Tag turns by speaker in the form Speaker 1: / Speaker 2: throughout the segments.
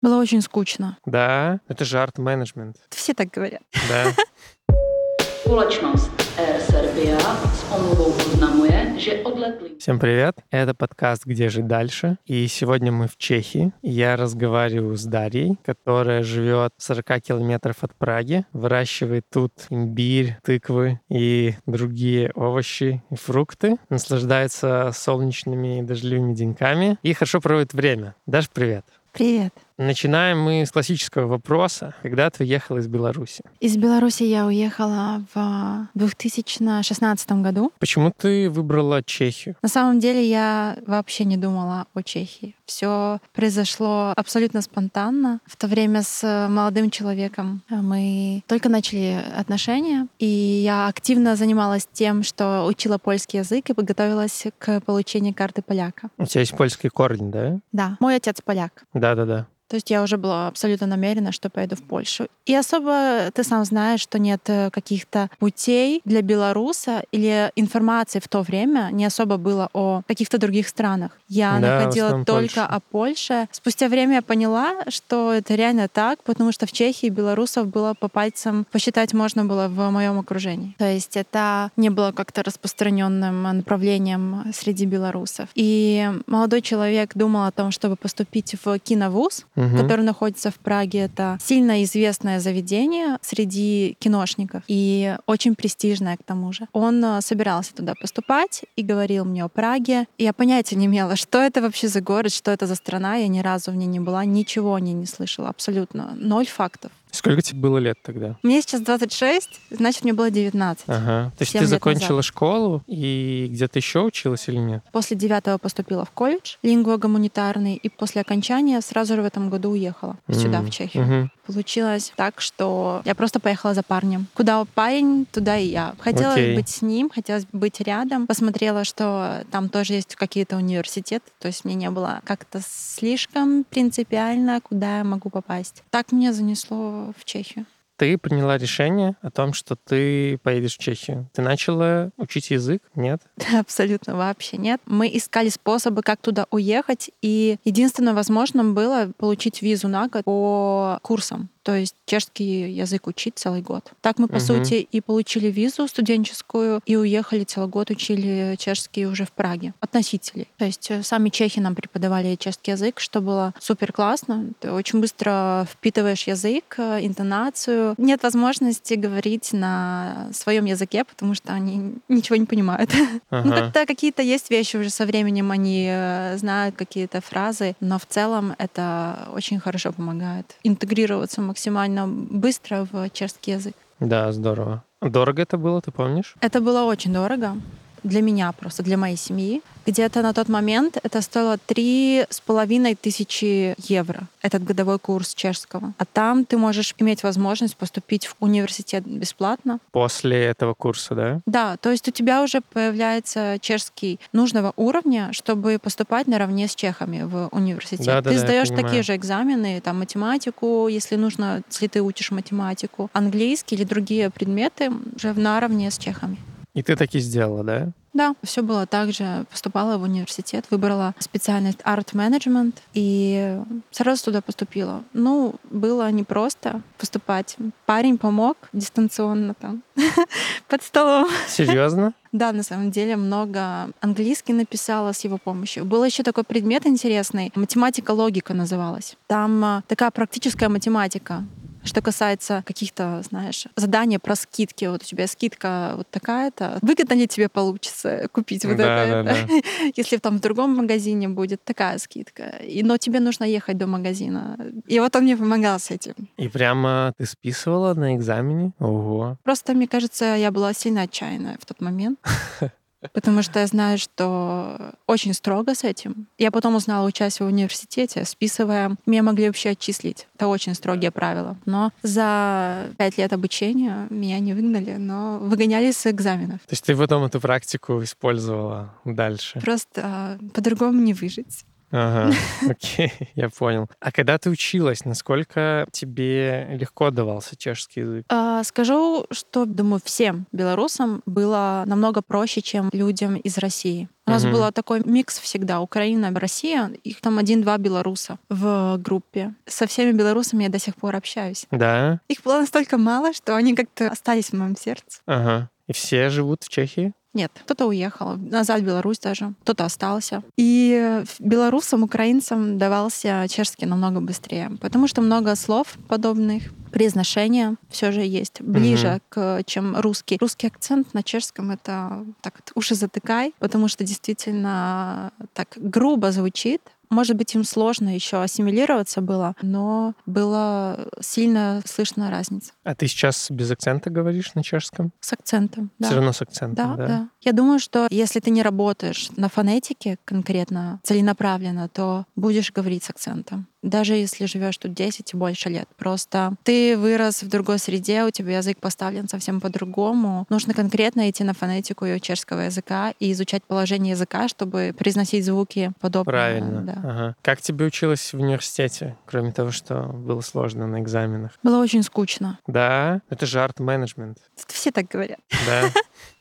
Speaker 1: Было очень скучно.
Speaker 2: Да, это же арт-менеджмент.
Speaker 1: Все так говорят.
Speaker 2: Да.
Speaker 3: Odletli.
Speaker 2: Всем привет. Это подкаст «Где жить дальше?» И сегодня мы в Чехии. Я разговариваю с Дарьей, которая живет в 40 километров от Праги, выращивает тут имбирь, тыквы и другие овощи и фрукты, наслаждается солнечными и дождливыми деньками и хорошо проводит время. Даш, привет.
Speaker 1: Привет.
Speaker 2: Начинаем мы с классического вопроса. Когда ты уехала из Беларуси?
Speaker 1: Из Беларуси я уехала в 2016 году.
Speaker 2: Почему ты выбрала Чехию?
Speaker 1: На самом деле я вообще не думала о Чехии. Все произошло абсолютно спонтанно. В то время с молодым человеком мы только начали отношения, и я активно занималась тем, что учила польский язык и подготовилась к получению карты поляка.
Speaker 2: У тебя есть польский корень, да?
Speaker 1: Да, мой отец поляк.
Speaker 2: Да-да-да.
Speaker 1: То есть я уже была абсолютно намерена, что поеду в Польшу. И особо ты сам знаешь, что нет э, каких-то путей для белоруса или информации в то время не особо было о каких-то других странах. Я
Speaker 2: Да,
Speaker 1: находила только
Speaker 2: Польша.
Speaker 1: о Польше. Спустя время я поняла, что это реально так, потому что в Чехии белорусов было по пальцам посчитать можно было в моем окружении. То есть это не было как-то распространенным направлением среди белорусов. И молодой человек думал о том, чтобы поступить в киновуз,
Speaker 2: Мгм.
Speaker 1: который находится в Праге. Это сильно известное заведение среди киношников и очень престижное к тому же. Он э, собирался туда поступать и говорил мне о Праге. Я понятия не имела, что это вообще за город, что это за страна. Я ни разу в ней не была, ничего о ней не слышала, абсолютно. Ноль фактов.
Speaker 2: Сколько тебе было лет тогда?
Speaker 1: Мне сейчас 26, значит, мне было 19.
Speaker 2: Ага. То есть ты закончила
Speaker 1: назад.
Speaker 2: школу и где-то еще училась или нет?
Speaker 1: После девятого поступила в колледж лингво-гуманитарный, и после окончания сразу же в этом году уехала сюда, в Чехию.
Speaker 2: мгм.
Speaker 1: Получилось так, что я просто поехала за парнем. Куда парень, туда и я. Хотела
Speaker 2: Окей.
Speaker 1: быть с ним, хотела быть рядом. Посмотрела, что там тоже есть какие-то университеты. То есть мне не было как-то слишком принципиально, куда я могу попасть. Так меня занесло в Чехию.
Speaker 2: Ты приняла решение о том, что ты поедешь в Чехию. Ты начала учить язык? Нет?
Speaker 1: Абсолютно вообще нет. Мы искали способы, как туда уехать, и единственное возможным было получить визу на год по курсам. То есть чешский язык учить целый год. Так мы, по
Speaker 2: Мгм.
Speaker 1: сути, и получили визу студенческую, и уехали целый год, учили чешский уже в Праге. Относителей. То есть э, сами чехи нам преподавали чешский язык, что было супер классно. Ты очень быстро впитываешь язык, э, Нет возможности говорить на своем языке, потому что они ничего не понимают. Ну,
Speaker 2: Ага.
Speaker 1: как-то какие-то есть вещи уже со временем, они э, знают какие-то фразы, но в целом это очень хорошо помогает интегрироваться максимально быстро в чешский язык.
Speaker 2: Да, здорово. Дорого это было, ты помнишь?
Speaker 1: Это было очень дорого для меня просто, для моей семьи. Где-то на тот момент это стоило три с половиной тысячи евро, этот годовой курс чешского. А там ты можешь иметь возможность поступить в университет бесплатно,
Speaker 2: После этого курса, да?
Speaker 1: Да, то есть у тебя уже появляется чешский нужного уровня, чтобы поступать наравне с чехами в университет.
Speaker 2: Да-да-да,
Speaker 1: ты
Speaker 2: я
Speaker 1: сдаешь такие же экзамены, там математику, если нужно, если ты учишь математику, английский или другие предметы уже наравне с чехами.
Speaker 2: И ты таки сделала, да?
Speaker 1: Да, все было так же. Поступала в университет, выбрала специальность арт-менеджмент и сразу туда поступила. Ну, было непросто поступать. Парень помог дистанционно там под столом.
Speaker 2: Серьезно?
Speaker 1: Да, на самом деле много английский написала с его помощью. Был еще такой предмет интересный, математика логика называлась. Там а, такая практическая математика. Что касается каких-то, знаешь, заданий про скидки. Вот у тебя скидка вот такая-то. Выгодно ли тебе получится купить вот
Speaker 2: Да,
Speaker 1: это?
Speaker 2: да,
Speaker 1: это? Если в там в другом магазине будет такая скидка. И, но тебе нужно ехать до магазина. И вот он мне помогал с этим.
Speaker 2: И прямо ты списывала на экзамене? Ого.
Speaker 1: Просто, мне кажется, я была сильно отчаянная в тот момент. Потому что я знаю, что очень строго с этим. Я потом узнала, учась в университете, списывая, меня могли вообще отчислить. Это очень строгие правила. Но за пять лет обучения меня не выгнали, но выгоняли с экзаменов.
Speaker 2: То есть ты потом эту практику использовала дальше?
Speaker 1: Просто а, по-другому не выжить.
Speaker 2: Ага, окей, я понял. А когда ты училась, насколько тебе легко давался чешский язык?
Speaker 1: А, Скажу, что, думаю, всем белорусам было намного проще, чем людям из России. У нас
Speaker 2: Мгм.
Speaker 1: был такой микс всегда. Украина, Россия. Их там один-два белоруса в группе. Со всеми белорусами я до сих пор общаюсь.
Speaker 2: Да?
Speaker 1: Их было настолько мало, что они как-то остались в моем сердце.
Speaker 2: Ага. И все живут в Чехии?
Speaker 1: Нет, кто-то уехал назад в Беларусь даже, кто-то остался. И белорусам, украинцам давался чешский намного быстрее, потому что много слов подобных, произношения все же есть ближе
Speaker 2: Мгм.
Speaker 1: к чем русский. Русский акцент на чешском это так уши затыкай, потому что действительно так грубо звучит. Может быть, им сложно еще ассимилироваться было, но было сильно слышно разница.
Speaker 2: А ты сейчас без акцента говоришь на чешском?
Speaker 1: С акцентом. Да.
Speaker 2: Все равно с акцентом,
Speaker 1: Да,
Speaker 2: да?
Speaker 1: да, Я думаю, что если ты не работаешь на фонетике конкретно, целенаправленно, то будешь говорить с акцентом. Даже если живешь тут 10 и больше лет. Просто ты вырос в другой среде, у тебя язык поставлен совсем по-другому. Нужно конкретно идти на фонетику и чешского языка и изучать положение языка, чтобы произносить звуки подобные.
Speaker 2: Правильно.
Speaker 1: Да.
Speaker 2: Ага. Как тебе училось в университете, кроме того, что было сложно на экзаменах?
Speaker 1: Было очень скучно.
Speaker 2: Да? Это же арт-менеджмент.
Speaker 1: Все так говорят.
Speaker 2: Да?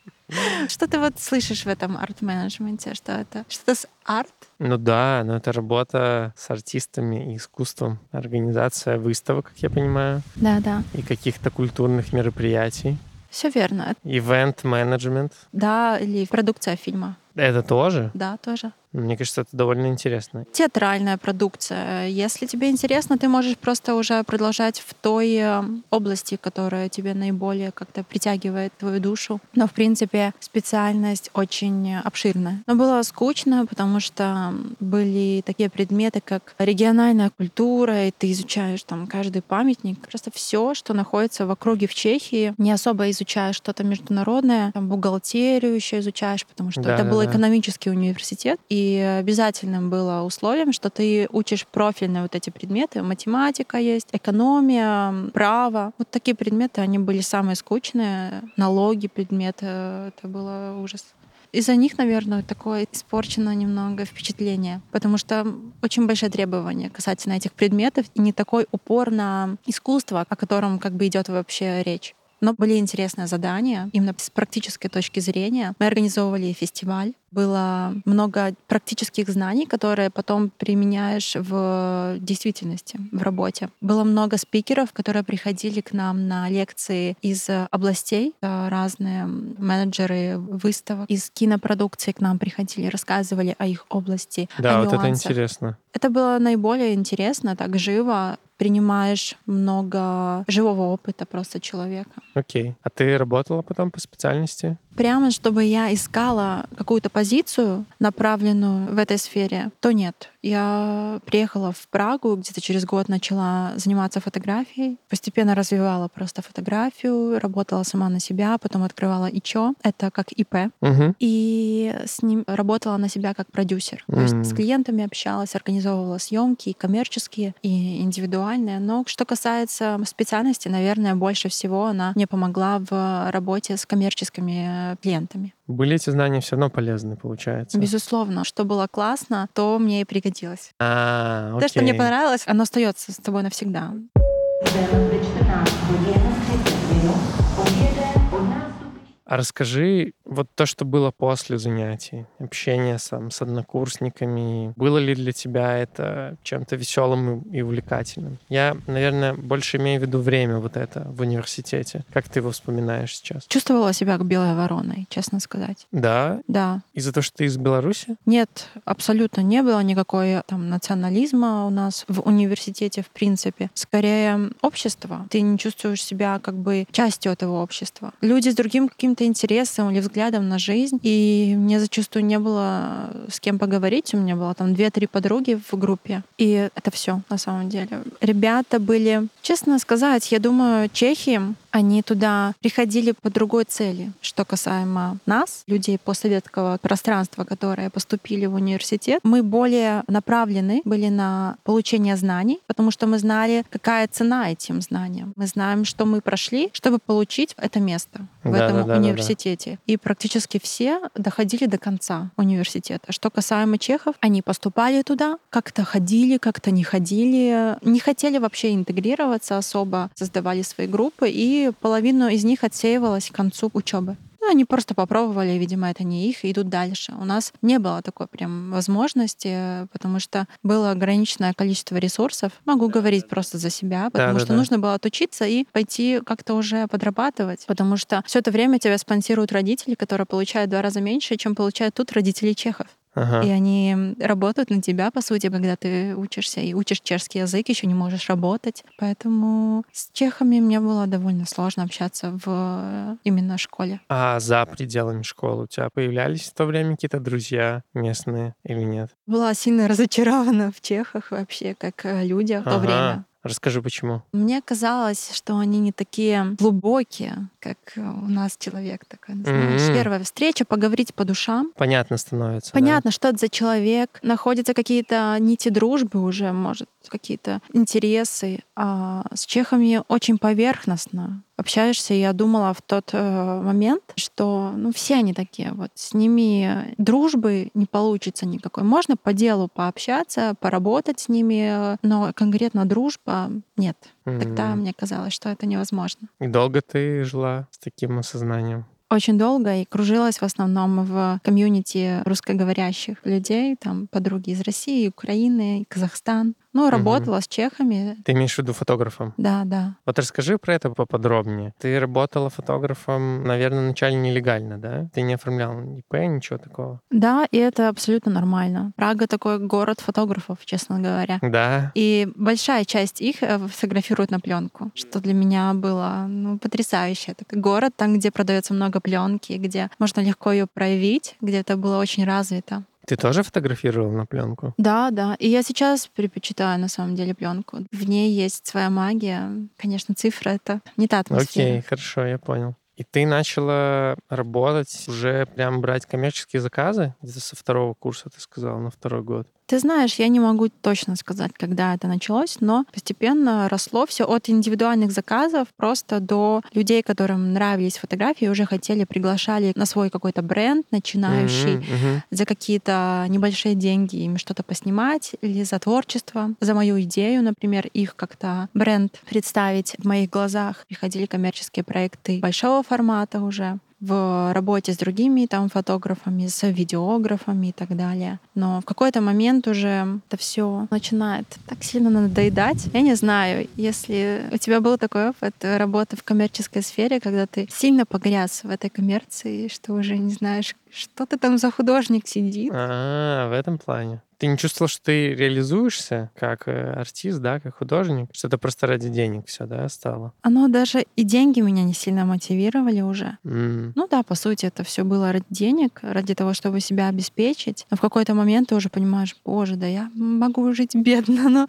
Speaker 1: Что ты вот слышишь в этом арт-менеджменте? Что это? Что-то с арт?
Speaker 2: Ну да, но это работа с артистами и искусством, организация выставок, как я понимаю,
Speaker 1: Да, да.
Speaker 2: и каких-то культурных мероприятий,
Speaker 1: Все верно.
Speaker 2: ивент-менеджмент.
Speaker 1: Да, или продукция фильма.
Speaker 2: Это тоже?
Speaker 1: Да, тоже.
Speaker 2: Мне кажется, это довольно интересно.
Speaker 1: Театральная продукция. Если тебе интересно, ты можешь просто уже продолжать в той э, области, которая тебе наиболее как-то притягивает твою душу. Но, в принципе, специальность очень обширная. Но было скучно, потому что были такие предметы, как региональная культура, и ты изучаешь там каждый памятник. Просто все, что находится в округе в Чехии, не особо изучаешь что-то международное, там бухгалтерию еще изучаешь, потому что это был
Speaker 2: Да-да-да.
Speaker 1: экономический университет, и обязательным было условием, что ты учишь профильные вот эти предметы. Математика есть, экономия, право. Вот такие предметы, они были самые скучные. Налоги предметы, это было ужас. Из-за них, наверное, такое испорчено немного впечатление, потому что очень большие требования касательно этих предметов и не такой упор на искусство, о котором как бы идет вообще речь. Но были интересные задания, именно с практической точки зрения. Мы организовывали фестиваль. Было много практических знаний, которые потом применяешь в действительности, в работе. Было много спикеров, которые приходили к нам на лекции из областей. Это разные менеджеры выставок из кинопродукции к нам приходили, рассказывали о их области,
Speaker 2: Да,
Speaker 1: о
Speaker 2: вот это
Speaker 1: нюансах.
Speaker 2: интересно.
Speaker 1: Это было наиболее интересно, так живо принимаешь много живого опыта просто человека.
Speaker 2: Окей. А ты работала потом по специальности?
Speaker 1: Прямо, чтобы я искала какую-то позицию, направленную в этой сфере, то нет. Я приехала в Прагу, где-то через год начала заниматься фотографией, постепенно развивала просто фотографию, работала сама на себя, потом открывала ИЧО, это как ИП,
Speaker 2: Угу.
Speaker 1: и с ним работала на себя как продюсер. То есть с клиентами общалась, организовывала съемки и коммерческие, и индивидуальные. Но что касается специальности, наверное, больше всего она мне помогла в работе с коммерческими клиентами.
Speaker 2: Были эти знания все равно полезны, получается.
Speaker 1: Безусловно, что было классно, то мне и пригодилось.
Speaker 2: А, окей.
Speaker 1: То, что мне понравилось, оно остается с тобой навсегда.
Speaker 3: Ve 14 hodin 30 minut odjede od nástupiště
Speaker 2: А расскажи, вот то, что было после занятий, общение сам с однокурсниками, было ли для тебя это чем-то веселым и увлекательным? Я, наверное, больше имею в виду время вот это в университете. Как ты его вспоминаешь сейчас?
Speaker 1: Чувствовала себя как белой вороной, честно сказать.
Speaker 2: Да?
Speaker 1: Да,
Speaker 2: Из-за того, что ты из Беларуси?
Speaker 1: Нет, абсолютно не было никакой там национализма у нас в университете, в принципе. Скорее, общество. Ты не чувствуешь себя как бы частью этого общества. Люди с другим каким-то интересом или взглядом на жизнь. И мне зачастую не было с кем поговорить. У меня было там две-три подруги в группе. И это все на самом деле. Ребята были, честно сказать, я думаю, чехи Они туда приходили по другой цели. Что касаемо нас, людей постсоветского пространства, которые поступили в университет, мы более направлены были на получение знаний, потому что мы знали, какая цена этим знаниям. Мы знаем, что мы прошли, чтобы получить это место в
Speaker 2: Да,
Speaker 1: этом
Speaker 2: да, да, да, да.
Speaker 1: университете. И практически все доходили до конца университета. Что касаемо чехов, они поступали туда, как-то ходили, как-то не ходили, не хотели вообще интегрироваться особо, создавали свои группы, и половину из них отсеивалась к концу учебы. Ну, они просто попробовали, видимо, это не их, и идут дальше. У нас не было такой прям возможности, потому что было ограниченное количество ресурсов. Могу говорить просто за себя, потому
Speaker 2: да,
Speaker 1: что
Speaker 2: да.
Speaker 1: нужно было отучиться и пойти как-то уже подрабатывать, потому что все это время тебя спонсируют родители, которые получают в два раза меньше, чем получают тут родители чехов.
Speaker 2: Ага.
Speaker 1: И они работают на тебя, по сути, когда ты учишься и учишь чешский язык, еще не можешь работать. Поэтому с чехами мне было довольно сложно общаться в именно школе.
Speaker 2: А за пределами школы у тебя появлялись в то время какие-то друзья местные или нет?
Speaker 1: Была сильно разочарована в чехах вообще, как э, людях в то время.
Speaker 2: Расскажи, почему.
Speaker 1: Мне казалось, что они не такие глубокие, как э, у нас человек такой, знаешь,
Speaker 2: Мгм.
Speaker 1: первая встреча, поговорить по душам.
Speaker 2: Понятно становится. да?
Speaker 1: Понятно, что это за человек, находятся какие-то нити дружбы уже, может, какие-то интересы. А с чехами очень поверхностно общаешься. Я думала в тот э, момент, что ну, все они такие. Вот с ними дружбы не получится никакой. Можно по делу пообщаться, поработать с ними, но конкретно дружба нет. Тогда
Speaker 2: М.
Speaker 1: мне казалось, что это невозможно.
Speaker 2: И долго ты жила с таким осознанием?
Speaker 1: Очень долго и кружилась в основном в комьюнити русскоговорящих людей, там подруги из России, Украины, Казахстан. Ну, работала с чехами.
Speaker 2: Ты имеешь в виду фотографом?
Speaker 1: Да, да.
Speaker 2: Вот расскажи про это поподробнее. Ты работала фотографом, наверное, вначале нелегально, да? Ты не оформлял ИП, ничего такого?
Speaker 1: Да, и это абсолютно нормально. Прага такой город фотографов, честно говоря.
Speaker 2: Да.
Speaker 1: И большая часть их э, фотографируют на пленку, что для меня было ну, потрясающе. Это город, там, где продается много пленки, где можно легко ее проявить, где это было очень развито.
Speaker 2: Ты тоже фотографировал на пленку?
Speaker 1: Да, да. И я сейчас предпочитаю на самом деле пленку. В ней есть своя магия. Конечно, цифра это не та атмосфера.
Speaker 2: Окей, хорошо, я понял. И ты начала работать, уже прям брать коммерческие заказы? Где-то со второго курса, ты сказала, на второй год.
Speaker 1: Ты знаешь, я не могу точно сказать, когда это началось, но постепенно росло все от индивидуальных заказов просто до людей, которым нравились фотографии, уже хотели, приглашали на свой какой-то бренд начинающий
Speaker 2: Мгм, мгм.
Speaker 1: за какие-то небольшие деньги им что-то поснимать или за творчество, за мою идею, например, их как-то бренд представить в моих глазах. Приходили коммерческие проекты большого формата уже в работе с другими там фотографами, с видеографами и так далее. Но в какой-то момент уже это все начинает так сильно надоедать. Я не знаю, если у тебя был такой опыт работы в коммерческой сфере, когда ты сильно погряз в этой коммерции, что уже не знаешь, что ты там за художник сидит.
Speaker 2: А, в этом плане. Ты не чувствовал, что ты реализуешься как э, артист, да, как художник? Что это просто ради денег все, да, стало?
Speaker 1: Оно даже и деньги меня не сильно мотивировали уже.
Speaker 2: М.
Speaker 1: Ну да, по сути, это все было ради денег, ради того, чтобы себя обеспечить. Но в какой-то момент ты уже понимаешь, боже, да я могу жить бедно, но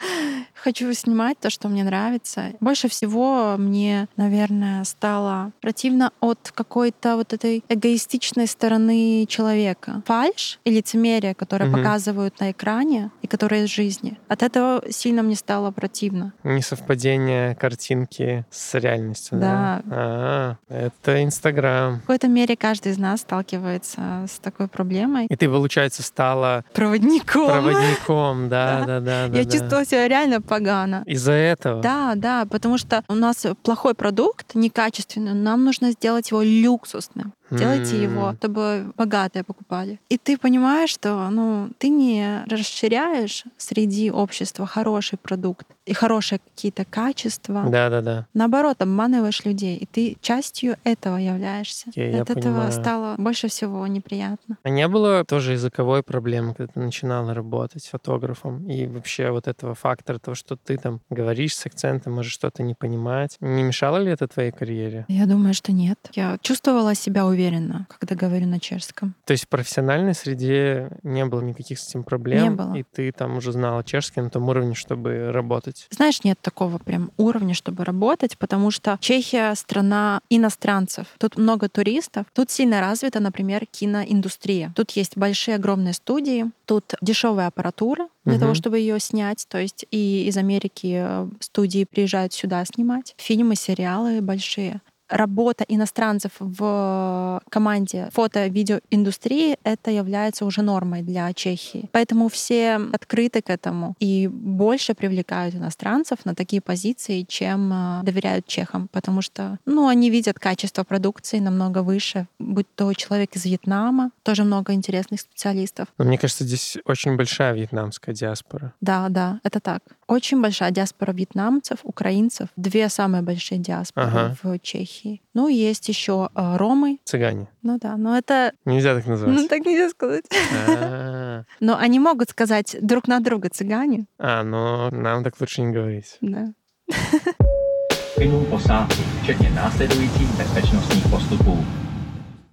Speaker 1: хочу снимать то, что мне нравится. Больше всего мне, наверное, стало противно от какой-то вот этой эгоистичной стороны человека. Фальш и лицемерие, которое
Speaker 2: Мгм.
Speaker 1: показывают на экране и которое из жизни. От этого сильно мне стало противно.
Speaker 2: Несовпадение картинки с реальностью, да?
Speaker 1: Да.
Speaker 2: А, это Инстаграм.
Speaker 1: В какой-то мере каждый из нас сталкивается с такой проблемой.
Speaker 2: И ты, получается, стала
Speaker 1: Проводником.
Speaker 2: проводником, да, да,
Speaker 1: Да.
Speaker 2: да, да.
Speaker 1: Я
Speaker 2: да.
Speaker 1: чувствовала себя реально погано.
Speaker 2: Из-за этого?
Speaker 1: Да, да, потому что у нас плохой продукт, некачественный, нам нужно сделать его люксусным. Делайте
Speaker 2: М.
Speaker 1: его, чтобы богатые покупали. И ты понимаешь, что ну, ты не расширяешь среди общества хороший продукт и хорошие какие-то качества.
Speaker 2: Да, да, да.
Speaker 1: Наоборот, обманываешь людей, и ты частью этого являешься.
Speaker 2: Я
Speaker 1: От этого
Speaker 2: понимаю.
Speaker 1: стало больше всего неприятно.
Speaker 2: А не было тоже языковой проблемы, когда ты начинала работать фотографом? И вообще вот этого фактора, того, что ты там говоришь с акцентом, можешь что-то не понимать. Не мешало ли это твоей карьере?
Speaker 1: Я думаю, что нет. Я чувствовала себя уверенно уверена, когда говорю на чешском.
Speaker 2: То есть в профессиональной среде не было никаких с этим проблем?
Speaker 1: Не было.
Speaker 2: И ты там уже знала чешский на том уровне, чтобы работать?
Speaker 1: Знаешь, нет такого прям уровня, чтобы работать, потому что Чехия — страна иностранцев. Тут много туристов. Тут сильно развита, например, киноиндустрия. Тут есть большие, огромные студии. Тут дешевая аппаратура для
Speaker 2: Мгм.
Speaker 1: того, чтобы ее снять. То есть и из Америки э, студии приезжают сюда снимать. Фильмы, сериалы большие. Работа иностранцев в команде фото-видеоиндустрии это является уже нормой для Чехии. Поэтому все открыты к этому и больше привлекают иностранцев на такие позиции, чем э, доверяют чехам, потому что ну, они видят качество продукции намного выше, будь то человек из Вьетнама, тоже много интересных специалистов.
Speaker 2: Но мне кажется, здесь очень большая вьетнамская диаспора.
Speaker 1: Да, да, это так. Очень большая диаспора вьетнамцев, украинцев, две самые большие диаспоры
Speaker 2: Ага.
Speaker 1: в Чехии. Ну, есть еще э, ромы.
Speaker 2: Цыгане.
Speaker 1: Ну да, но это,
Speaker 2: Нельзя так
Speaker 1: ну
Speaker 2: называть.
Speaker 1: так нельзя сказать.
Speaker 2: А,
Speaker 1: Но они могут сказать друг на друга цыгане.
Speaker 2: А, но нам так лучше не говорить.
Speaker 1: Да.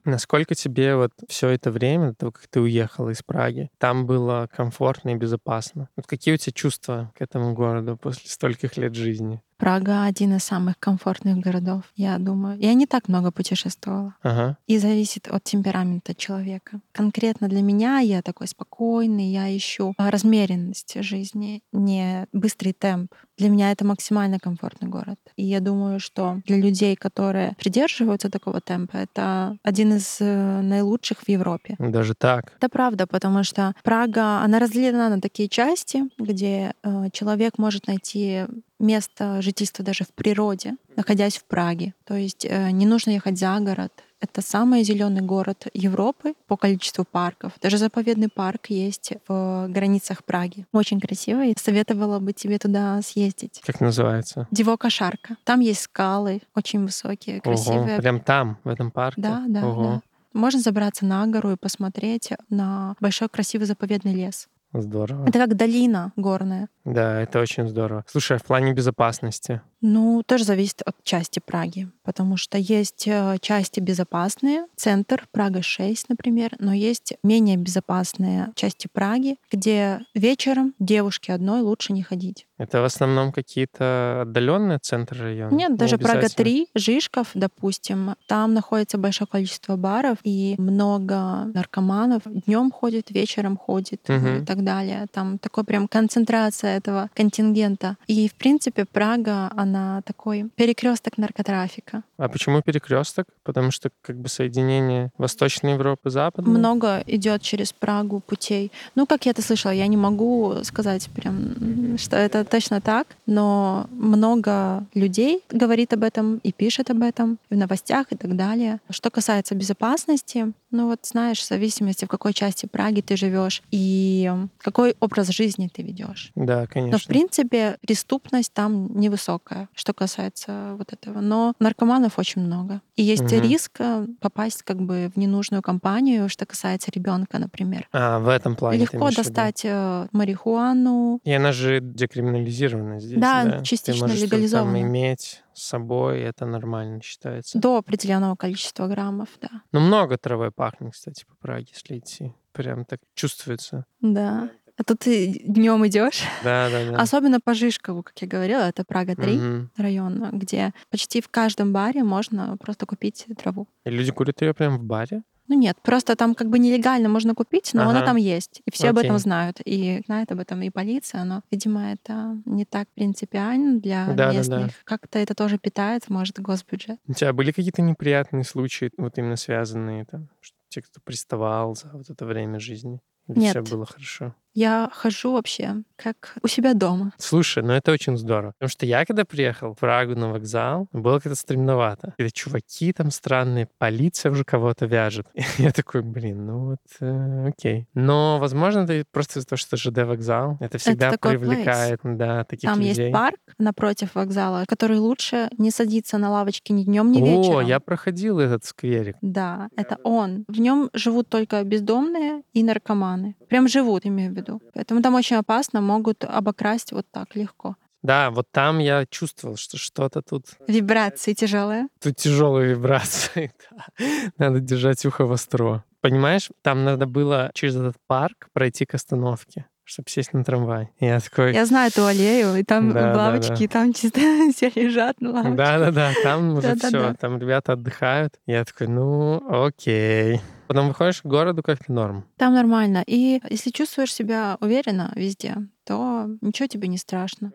Speaker 2: Насколько тебе вот все это время, до того, как ты уехала из Праги, там было комфортно и безопасно? Вот какие у тебя чувства к этому городу после стольких лет жизни?
Speaker 1: Прага один из самых комфортных городов, я думаю. Я не так много путешествовала.
Speaker 2: Ага.
Speaker 1: И зависит от темперамента человека. Конкретно для меня я такой спокойный, я ищу размеренность жизни, не быстрый темп. Для меня это максимально комфортный город. И я думаю, что для людей, которые придерживаются такого темпа, это один из э, наилучших в Европе.
Speaker 2: Даже так.
Speaker 1: Это правда, потому что Прага, она разделена на такие части, где э, человек может найти место жительства даже в природе, находясь в Праге. То есть э, не нужно ехать за город. Это самый зеленый город Европы по количеству парков. Даже заповедный парк есть в границах Праги. Очень красиво, и советовала бы тебе туда съездить.
Speaker 2: Как называется?
Speaker 1: Дивока Шарка. Там есть скалы, очень высокие, красивые.
Speaker 2: Ого, прям там, в этом парке?
Speaker 1: Да, да,
Speaker 2: Ого,
Speaker 1: да. Можно забраться на гору и посмотреть на большой красивый заповедный лес.
Speaker 2: здорово.
Speaker 1: Это как долина горная.
Speaker 2: Да, это очень здорово. Слушай, а в плане безопасности?
Speaker 1: Ну, тоже зависит от части Праги, потому что есть э, части безопасные, центр Прага 6, например, но есть менее безопасные части Праги, где вечером девушке одной лучше не ходить.
Speaker 2: Это в основном какие-то отдаленные центры района?
Speaker 1: Нет,
Speaker 2: Не
Speaker 1: даже Прага
Speaker 2: обязательно?
Speaker 1: 3, Жишков, допустим, там находится большое количество баров и много наркоманов. Днем ходит, вечером ходит
Speaker 2: Мгм.
Speaker 1: и так далее. Там такой прям концентрация этого контингента. И, в принципе, Прага, она такой перекресток наркотрафика.
Speaker 2: А почему перекресток? Потому что как бы соединение Восточной Европы и Западной?
Speaker 1: Много идет через Прагу путей. Ну, как я это слышала, я не могу сказать прям, что это точно так, но много людей говорит об этом и пишет об этом и в новостях и так далее. Что касается безопасности, ну вот знаешь, в зависимости, в какой части Праги ты живешь и какой образ жизни ты ведешь.
Speaker 2: Да, конечно.
Speaker 1: Но, в принципе, преступность там невысокая, что касается вот этого. Но наркоманов очень много. И есть
Speaker 2: Мгм.
Speaker 1: риск э, попасть как бы в ненужную компанию, что касается ребенка, например.
Speaker 2: А, в этом плане
Speaker 1: Легко
Speaker 2: в виду?
Speaker 1: достать э, марихуану.
Speaker 2: И она же декриминализирована здесь,
Speaker 1: Да,
Speaker 2: да?
Speaker 1: частично
Speaker 2: Ты можешь
Speaker 1: легализована.
Speaker 2: там иметь с собой, это нормально считается.
Speaker 1: До определенного количества граммов, да.
Speaker 2: Ну, много травой пахнет, кстати, по Праге, если идти. Прям так чувствуется.
Speaker 1: Да. А тут ты днем идешь.
Speaker 2: Да, да, да.
Speaker 1: Особенно по Жишкову, как я говорила, это Прага 3
Speaker 2: Мгм.
Speaker 1: район, где почти в каждом баре можно просто купить траву.
Speaker 2: И люди курят ее прям в баре?
Speaker 1: Ну нет, просто там как бы нелегально можно купить, но она
Speaker 2: Ага.
Speaker 1: там есть. И все об этом
Speaker 2: Окей.
Speaker 1: знают. И знает об этом и полиция, но, видимо, это не так принципиально для
Speaker 2: Да-да-да.
Speaker 1: местных. Как-то это тоже питает, может, госбюджет.
Speaker 2: У тебя были какие-то неприятные случаи, вот именно связанные там, что те, кто приставал за вот это время жизни? Или
Speaker 1: Нет.
Speaker 2: все было хорошо?
Speaker 1: Я хожу вообще как у себя дома.
Speaker 2: Слушай, ну это очень здорово. Потому что я, когда приехал в Прагу на вокзал, было как-то стремновато. Какие-то чуваки там странные, полиция уже кого-то вяжет. И я такой, блин, ну вот, э, окей. Но, возможно, это просто из-за того, что ЖД вокзал. Это всегда
Speaker 1: такой
Speaker 2: привлекает, да, таких
Speaker 1: Там
Speaker 2: людей.
Speaker 1: есть парк напротив вокзала, который лучше не садиться на лавочке ни днем, ни
Speaker 2: О,
Speaker 1: вечером.
Speaker 2: я проходил этот скверик.
Speaker 1: Да, это он. В нем живут только бездомные и наркоманы. Прям живут, имею в виду. Поэтому там очень опасно, могут обокрасть вот так легко.
Speaker 2: Да, вот там я чувствовал, что что-то тут,
Speaker 1: Вибрации тяжелые.
Speaker 2: тут тяжелые вибрации. да. Надо держать ухо востро. Понимаешь, там надо было через этот парк пройти к остановке, чтобы сесть на трамвай. Я такой,
Speaker 1: Я знаю эту аллею, и там
Speaker 2: Да, да,
Speaker 1: лавочки,
Speaker 2: да.
Speaker 1: и там чисто все лежат на лавочке.
Speaker 2: Да-да-да, там уже все, там ребята отдыхают. Я такой, ну, окей. Потом выходишь к городу как-то норм.
Speaker 1: Там нормально. И если чувствуешь себя уверенно везде, то ничего тебе не страшно.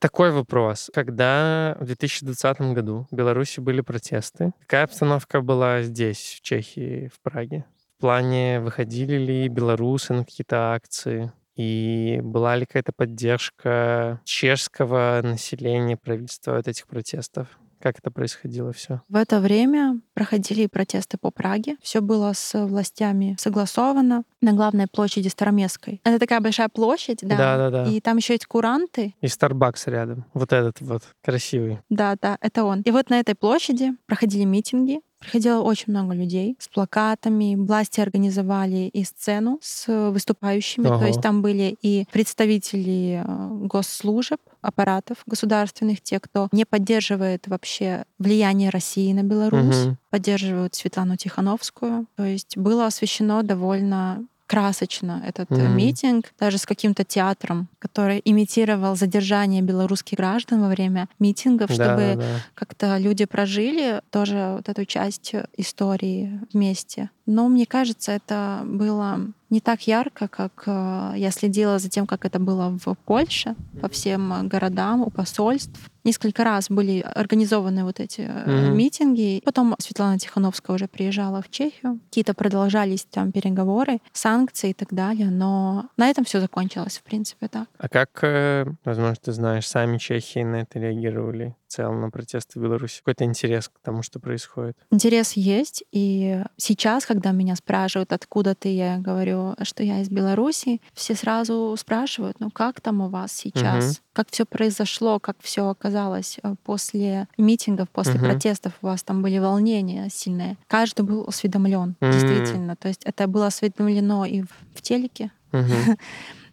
Speaker 2: Такой вопрос. Когда в 2020 году в Беларуси были протесты, какая обстановка была здесь, в Чехии, в Праге? В плане, выходили ли белорусы на какие-то акции? И была ли какая-то поддержка чешского населения, правительства от этих протестов? Как это происходило все?
Speaker 1: В это время проходили протесты по Праге. Все было с властями согласовано на главной площади Староместской. Это такая большая площадь, да.
Speaker 2: Да-да-да.
Speaker 1: И там еще есть куранты.
Speaker 2: И Starbucks рядом. Вот этот вот красивый.
Speaker 1: Да, да, это он. И вот на этой площади проходили митинги. Приходило очень много людей с плакатами. Власти организовали и сцену с выступающими.
Speaker 2: Ого.
Speaker 1: То есть там были и представители э, госслужб, аппаратов государственных, те, кто не поддерживает вообще влияние России на Беларусь,
Speaker 2: Мгм.
Speaker 1: поддерживают Светлану Тихановскую. То есть было освещено довольно красочно этот
Speaker 2: Мгм.
Speaker 1: митинг, даже с каким-то театром, который имитировал задержание белорусских граждан во время митингов, чтобы
Speaker 2: Да-да-да.
Speaker 1: как-то люди прожили тоже вот эту часть истории вместе. Но мне кажется, это было не так ярко, как э, я следила за тем, как это было в Польше, по всем э, городам, у посольств. Несколько раз были организованы вот эти
Speaker 2: Мгм.
Speaker 1: митинги. Потом Светлана Тихановская уже приезжала в Чехию. Какие-то продолжались там переговоры, санкции и так далее. Но на этом все закончилось, в принципе, так.
Speaker 2: А как, э, возможно, ты знаешь, сами чехи на это реагировали? Целом на протесты в Беларуси? Какой-то интерес к тому, что происходит?
Speaker 1: Интерес есть, и сейчас, когда меня спрашивают, откуда ты, я говорю, что я из Беларуси, все сразу спрашивают, ну как там у вас сейчас,
Speaker 2: Мгм.
Speaker 1: как все произошло, как все оказалось э, после митингов, после
Speaker 2: Мгм.
Speaker 1: протестов, у вас там были волнения сильные. Каждый был осведомлен,
Speaker 2: М.
Speaker 1: действительно. То есть это было осведомлено и в, в телеке,
Speaker 2: Мгм.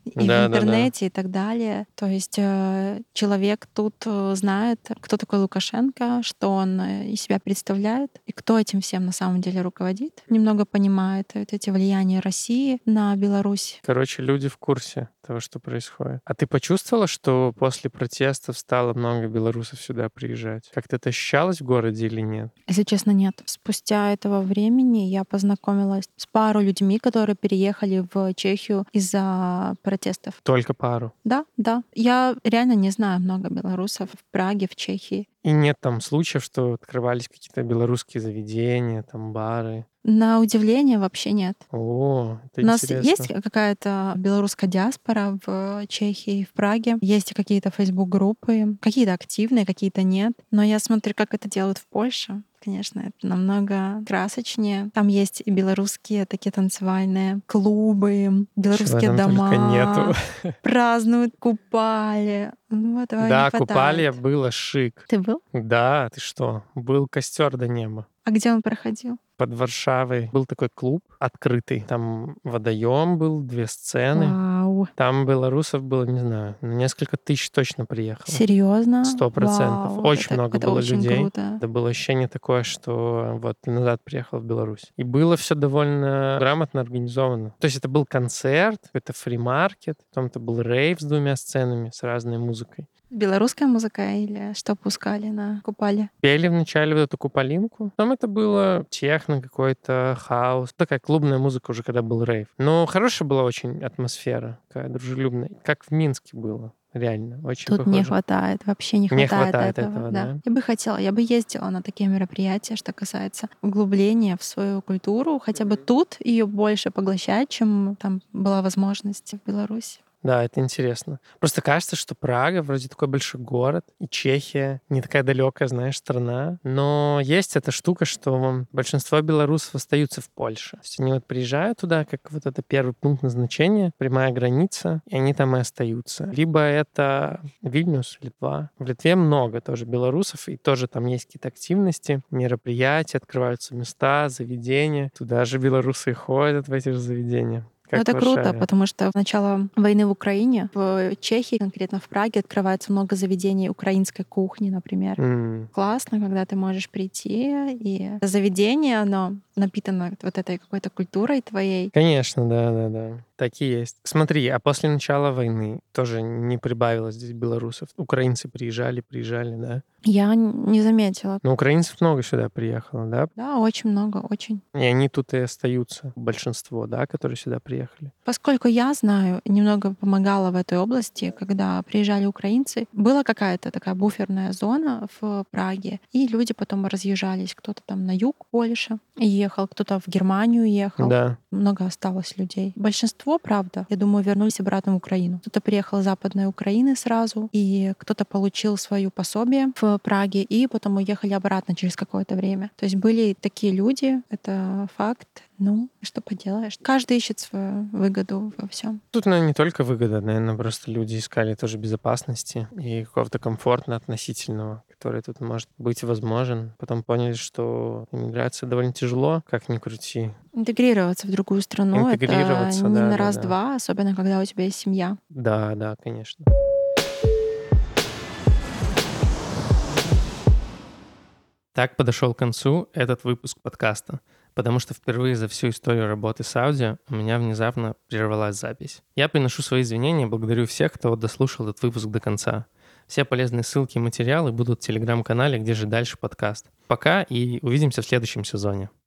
Speaker 1: и
Speaker 2: Да-да-да.
Speaker 1: в интернете и так далее. То есть э, человек тут э, знает, кто такой Лукашенко, что он э, из себя представляет и кто этим всем на самом деле руководит. Немного понимает вот эти влияния России на Беларусь.
Speaker 2: Короче, люди в курсе того, что происходит. А ты почувствовала, что после протестов стало много белорусов сюда приезжать? Как-то это ощущалось в городе или нет?
Speaker 1: Если честно, нет. Спустя этого времени я познакомилась с пару людьми, которые переехали в Чехию из-за протестов.
Speaker 2: Только пару.
Speaker 1: Да, да. Я реально не знаю много белорусов в Праге, в Чехии.
Speaker 2: И нет там случаев, что открывались какие-то белорусские заведения, там бары.
Speaker 1: На удивление вообще нет.
Speaker 2: О, это
Speaker 1: У нас
Speaker 2: интересно.
Speaker 1: есть какая-то белорусская диаспора в Чехии, в Праге. Есть какие-то фейсбук-группы, какие-то активные, какие-то нет. Но я смотрю, как это делают в Польше. Конечно, это намного красочнее. Там есть и белорусские такие танцевальные клубы, белорусские
Speaker 2: Чего
Speaker 1: дома,
Speaker 2: нету.
Speaker 1: празднуют купали. Ну, этого не
Speaker 2: Да,
Speaker 1: хватает.
Speaker 2: купалья было шик.
Speaker 1: Ты был?
Speaker 2: Да, ты что? Был костер до неба.
Speaker 1: А где он проходил?
Speaker 2: Под Варшавой был такой клуб открытый. Там водоем был, две сцены.
Speaker 1: Вау.
Speaker 2: Там белорусов было, не знаю, ну, несколько тысяч точно приехало.
Speaker 1: Серьезно?
Speaker 2: Сто процентов. Очень
Speaker 1: это-
Speaker 2: много
Speaker 1: это
Speaker 2: было
Speaker 1: очень
Speaker 2: людей.
Speaker 1: Круто.
Speaker 2: Это было ощущение такое, что вот ты назад приехал в Беларусь. И было все довольно грамотно организовано. То есть это был концерт, это фри-маркет, потом это был рейв с двумя сценами, с разной музыкой.
Speaker 1: Белорусская музыка или что пускали на купале?
Speaker 2: Пели вначале вот эту куполинку, потом это было техно какой-то, хаос, такая клубная музыка уже, когда был рейв. Но хорошая была очень атмосфера, такая дружелюбная, как в Минске было. Реально, очень
Speaker 1: Тут
Speaker 2: похоже.
Speaker 1: не хватает, вообще не
Speaker 2: Не
Speaker 1: хватает,
Speaker 2: хватает
Speaker 1: этого.
Speaker 2: этого, да?
Speaker 1: Я бы хотела, я бы ездила на такие мероприятия, что касается углубления в свою культуру. Хотя бы тут ее больше поглощать, чем там была возможность в Беларуси.
Speaker 2: Да, это интересно. Просто кажется, что Прага вроде такой большой город, и Чехия не такая далекая, знаешь, страна. Но есть эта штука, что большинство белорусов остаются в Польше. То есть они вот приезжают туда, как вот это первый пункт назначения, прямая граница, и они там и остаются. Либо это Вильнюс, Литва. В Литве много тоже белорусов, и тоже там есть какие-то активности, мероприятия, открываются места, заведения. Туда же белорусы ходят в эти же заведения. Как
Speaker 1: Ну, это
Speaker 2: в
Speaker 1: круто,
Speaker 2: Варшаве.
Speaker 1: потому что с начала войны в Украине, в Чехии, конкретно в Праге, открывается много заведений украинской кухни, например.
Speaker 2: М,
Speaker 1: Классно, когда ты можешь прийти, и заведение, оно напитано вот этой какой-то культурой твоей.
Speaker 2: Конечно, да, да, да. Так и есть. Смотри, а после начала войны тоже не прибавилось здесь белорусов. Украинцы приезжали, приезжали, да?
Speaker 1: Я не заметила.
Speaker 2: Но украинцев много сюда приехало, да?
Speaker 1: Да, очень много, очень.
Speaker 2: И они тут и остаются, большинство, да, которые сюда приехали.
Speaker 1: Поскольку я знаю, немного помогала в этой области, когда приезжали украинцы, была какая-то такая буферная зона в Праге, и люди потом разъезжались. Кто-то там на юг Польши ехал, кто-то в Германию ехал.
Speaker 2: Да.
Speaker 1: Много осталось людей. Большинство, правда, я думаю, вернулись обратно в Украину. Кто-то приехал из Западной Украины сразу, и кто-то получил свое пособие в Праге, и потом уехали обратно через какое-то время. То есть были такие люди, это факт. Ну, что поделаешь. Каждый ищет свою выгоду во всем.
Speaker 2: Тут, наверное, не только выгода, наверное, просто люди искали тоже безопасности и какого-то комфорта относительного, который тут может быть возможен. Потом поняли, что иммиграция довольно тяжело, как ни крути.
Speaker 1: Интегрироваться в другую страну это не
Speaker 2: да,
Speaker 1: на
Speaker 2: да,
Speaker 1: раз-два, особенно когда у тебя есть семья.
Speaker 2: Да, да, конечно. Так подошел к концу этот выпуск подкаста, потому что впервые за всю историю работы с аудио у меня внезапно прервалась запись. Я приношу свои извинения и благодарю всех, кто дослушал этот выпуск до конца. Все полезные ссылки и материалы будут в телеграм-канале, где же дальше подкаст. Пока и увидимся в следующем сезоне.